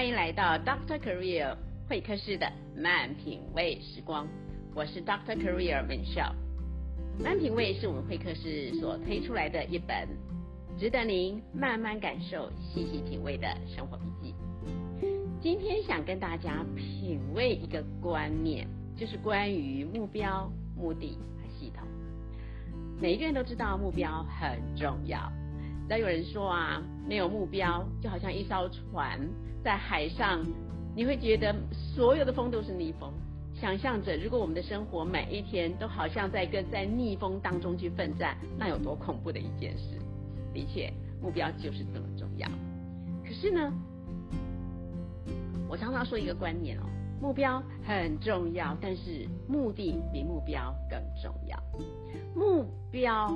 欢迎来到 Doctor Career 会客室的慢品味时光，我是 Doctor Career 文笑。慢品味是我们会客室所推出来的一本值得您慢慢感受、细细品味的生活笔记。今天想跟大家品味一个观念，就是关于目标、目的和系统。每一个人都知道目标很重要。只要有人说啊，没有目标就好像一艘船在海上，你会觉得所有的风都是逆风。想象着，如果我们的生活每一天都好像在跟在逆风当中去奋战，那有多恐怖的一件事！的确，目标就是这么重要。可是呢，我常常说一个观念哦，目标很重要，但是目的比目标更重要。目标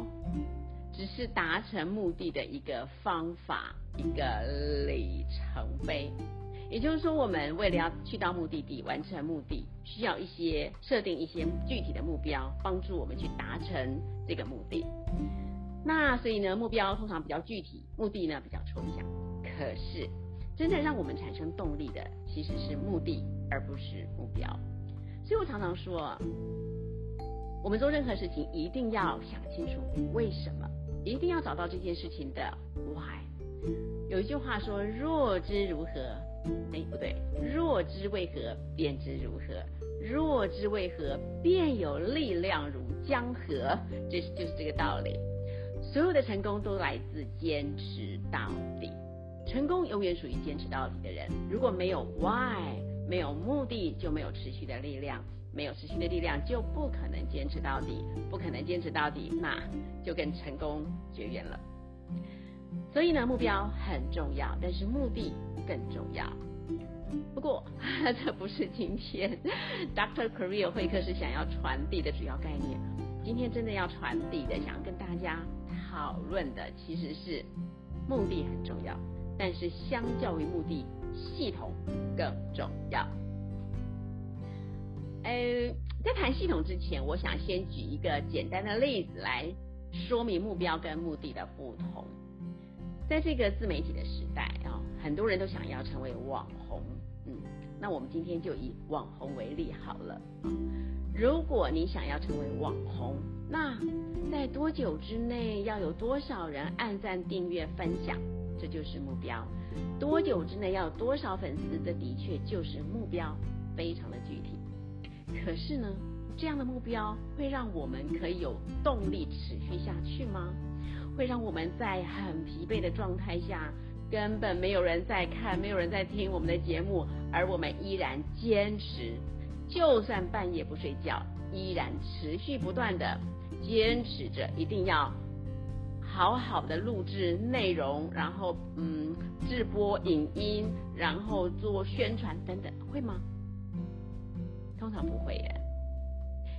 只是达成目的的一个方法，一个里程碑。也就是说，我们为了要去到目的地，完成目的，需要一些设定一些具体的目标，帮助我们去达成这个目的。那所以呢，目标通常比较具体，目的呢比较抽象。可是，真正让我们产生动力的，其实是目的，而不是目标。所以我常常说，我们做任何事情一定要想清楚为什么，一定要找到这件事情的 why。有一句话说：“若知如何。”哎，不对，若知为何，便知如何；若知为何，便有力量如江河。这是就是这个道理。所有的成功都来自坚持到底，成功永远属于坚持到底的人。如果没有 why，没有目的，就没有持续的力量，没有持续的力量，就不可能坚持到底，不可能坚持到底，那就跟成功绝缘了。所以呢，目标很重要，但是目的更重要。不过，这不是今天 Doctor Career 会客室想要传递的主要概念。今天真的要传递的，想要跟大家讨论的，其实是目的很重要，但是相较于目的，系统更重要。呃，在谈系统之前，我想先举一个简单的例子来说明目标跟目的的不同。在这个自媒体的时代啊，很多人都想要成为网红，嗯，那我们今天就以网红为例好了。如果你想要成为网红，那在多久之内要有多少人按赞、订阅、分享，这就是目标。多久之内要有多少粉丝，这的确就是目标，非常的具体。可是呢，这样的目标会让我们可以有动力持续下去吗？会让我们在很疲惫的状态下，根本没有人在看，没有人在听我们的节目，而我们依然坚持，就算半夜不睡觉，依然持续不断的坚持着，一定要好好的录制内容，然后嗯，直播影音，然后做宣传等等，会吗？通常不会耶，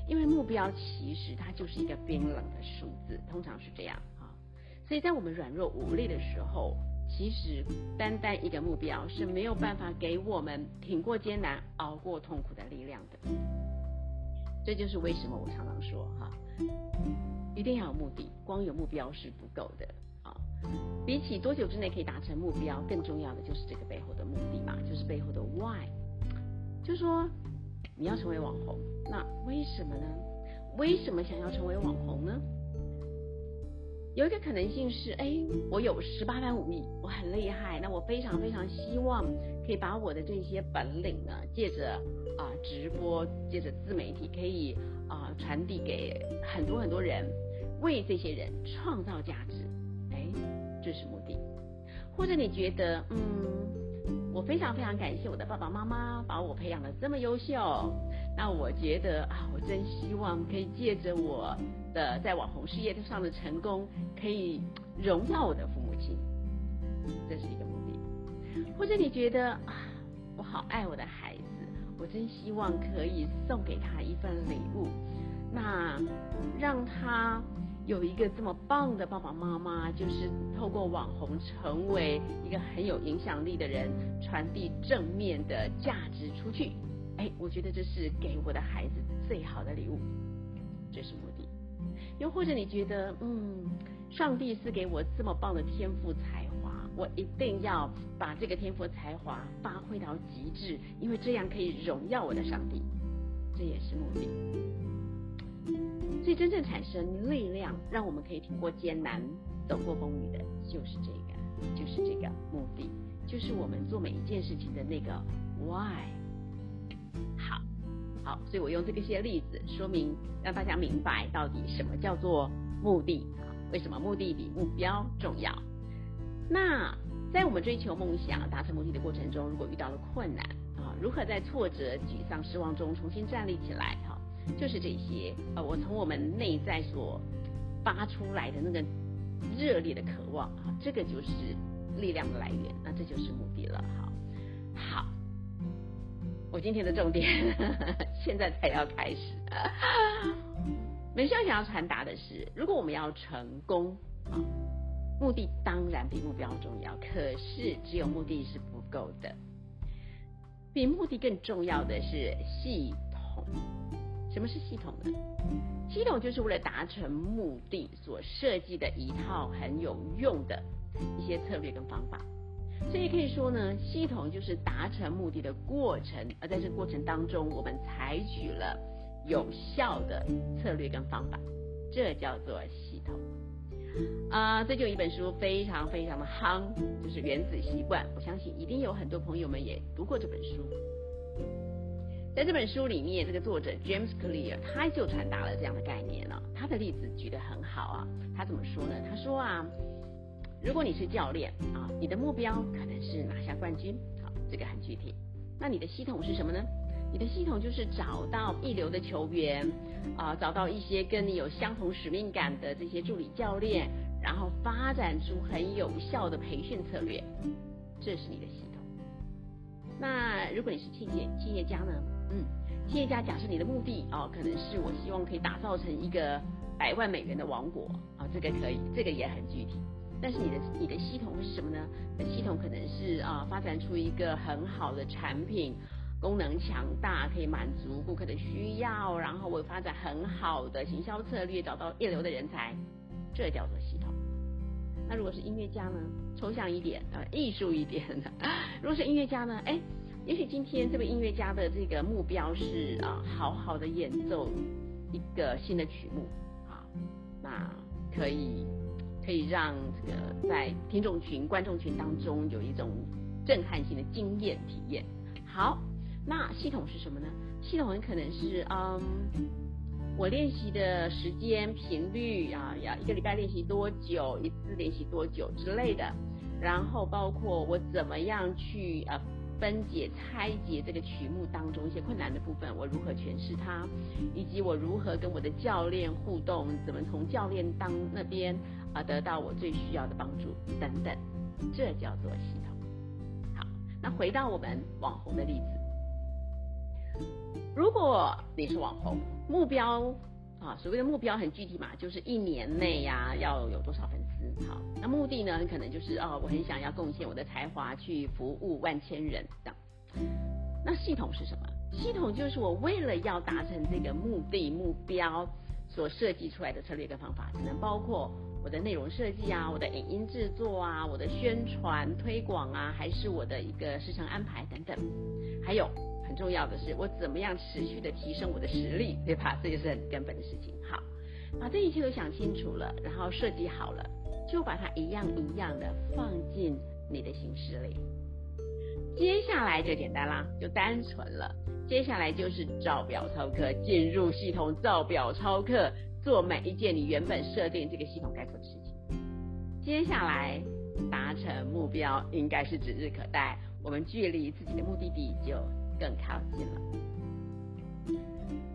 因为目标其实它就是一个冰冷的数字，通常是这样啊。所以在我们软弱无力的时候，其实单单一个目标是没有办法给我们挺过艰难、熬过痛苦的力量的。这就是为什么我常常说哈，一定要有目的，光有目标是不够的啊。比起多久之内可以达成目标，更重要的就是这个背后的目的嘛，就是背后的 why。就说你要成为网红，那为什么呢？为什么想要成为网红呢？有一个可能性是，哎，我有十八般武艺，我很厉害，那我非常非常希望可以把我的这些本领呢，借着啊直播，借着自媒体，可以啊传递给很多很多人，为这些人创造价值，哎，这是目的。或者你觉得，嗯，我非常非常感谢我的爸爸妈妈把我培养的这么优秀。那我觉得啊，我真希望可以借着我的在网红事业上的成功，可以荣耀我的父母亲，这是一个目的。或者你觉得啊，我好爱我的孩子，我真希望可以送给他一份礼物，那让他有一个这么棒的爸爸妈妈，就是透过网红成为一个很有影响力的人，传递正面的价值出去。哎，我觉得这是给我的孩子最好的礼物，这是目的。又或者你觉得，嗯，上帝赐给我这么棒的天赋才华，我一定要把这个天赋才华发挥到极致，因为这样可以荣耀我的上帝，这也是目的。所以真正产生力量，让我们可以挺过艰难、走过风雨的，就是这个，就是这个目的，就是我们做每一件事情的那个 why。好，好，所以我用这个些例子说明，让大家明白到底什么叫做目的？为什么目的比目标重要？那在我们追求梦想、达成目的的过程中，如果遇到了困难啊，如何在挫折、沮丧、失望中重新站立起来？就是这些。呃，我从我们内在所发出来的那个热烈的渴望啊，这个就是力量的来源。那这就是目的了。好，好，我今天的重点 现在才要开始。美少想要传达的是，如果我们要成功啊。目的当然比目标重要，可是只有目的是不够的，比目的更重要的是系统。什么是系统呢？系统就是为了达成目的所设计的一套很有用的一些策略跟方法。所以可以说呢，系统就是达成目的的过程，而在这过程当中，我们采取了有效的策略跟方法，这叫做系统。啊，最近有一本书非常非常的夯，就是《原子习惯》。我相信一定有很多朋友们也读过这本书。在这本书里面，这个作者 James Clear 他就传达了这样的概念了。他的例子举得很好啊。他怎么说呢？他说啊，如果你是教练啊，你的目标可能是拿下冠军，好，这个很具体。那你的系统是什么呢？你的系统就是找到一流的球员，啊，找到一些跟你有相同使命感的这些助理教练，然后发展出很有效的培训策略，这是你的系统。那如果你是企业企业家呢？嗯，企业家假设你的目的哦，可能是我希望可以打造成一个百万美元的王国啊，这个可以，这个也很具体。但是你的你的系统是什么呢？的系统可能是啊，发展出一个很好的产品。功能强大，可以满足顾客的需要，然后我发展很好的行销策略，找到一流的人才，这叫做系统。那如果是音乐家呢？抽象一点，呃，艺术一点。如果是音乐家呢？哎，也许今天这位音乐家的这个目标是啊，好好的演奏一个新的曲目，啊，那可以可以让这个在听众群、观众群当中有一种震撼性的经验体验。好。那系统是什么呢？系统很可能是，嗯，我练习的时间频率啊，要一个礼拜练习多久，一次练习多久之类的。然后包括我怎么样去呃分解拆解这个曲目当中一些困难的部分，我如何诠释它，以及我如何跟我的教练互动，怎么从教练当那边啊得到我最需要的帮助等等，这叫做系统。好，那回到我们网红的例子。如果你是网红，目标啊，所谓的目标很具体嘛，就是一年内呀要有多少粉丝。好，那目的呢，很可能就是哦，我很想要贡献我的才华去服务万千人这样。那系统是什么？系统就是我为了要达成这个目的目标所设计出来的策略跟方法，可能包括我的内容设计啊，我的影音制作啊，我的宣传推广啊，还是我的一个时程安排等等，还有。重要的是，我怎么样持续的提升我的实力，对吧？这就是很根本的事情。好，把这一切都想清楚了，然后设计好了，就把它一样一样的放进你的行事里。接下来就简单啦，就单纯了。接下来就是照表操课，进入系统，照表操课，做每一件你原本设定这个系统该做的事情。接下来达成目标应该是指日可待，我们距离自己的目的地就。更靠近了，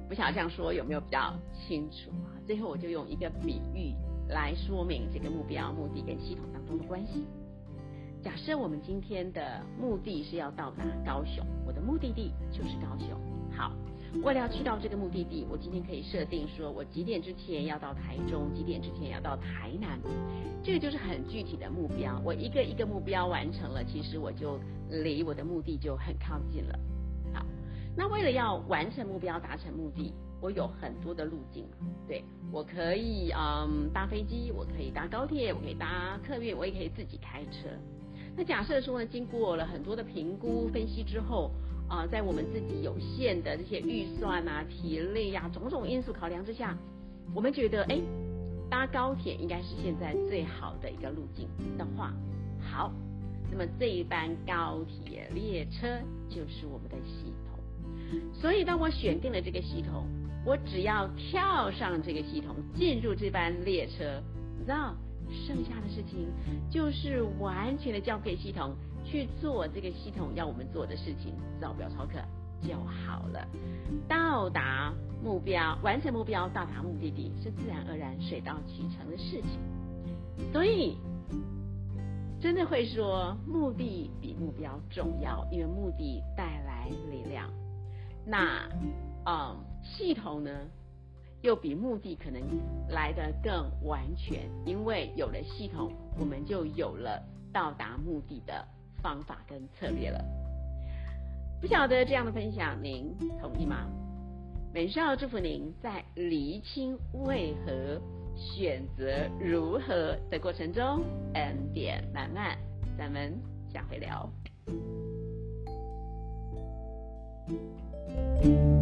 不晓得这样说有没有比较清楚啊？最后我就用一个比喻来说明这个目标、目的跟系统当中的关系。假设我们今天的目的是要到达高雄，我的目的地就是高雄。好，为了要去到这个目的地，我今天可以设定说我几点之前要到台中，几点之前要到台南，这个就是很具体的目标。我一个一个目标完成了，其实我就离我的目的就很靠近了。那为了要完成目标、达成目的，我有很多的路径。对我可以嗯搭飞机，我可以搭高铁，我可以搭客运，我也可以自己开车。那假设说呢，经过了很多的评估分析之后，啊，在我们自己有限的这些预算啊、体力呀种种因素考量之下，我们觉得，哎，搭高铁应该是现在最好的一个路径的话，好，那么这一班高铁列车就是我们的系统。所以，当我选定了这个系统，我只要跳上这个系统，进入这班列车，那？剩下的事情就是完全的交给系统去做这个系统要我们做的事情，照表操课就好了。到达目标，完成目标，到达目的地是自然而然、水到渠成的事情。所以，真的会说目的比目标重要，因为目的带来力量。那，嗯，系统呢？又比目的可能来得更完全，因为有了系统，我们就有了到达目的的方法跟策略了。不晓得这样的分享您同意吗？美少祝福您在厘清为何、选择如何的过程中，恩典满满。咱们下回聊。Música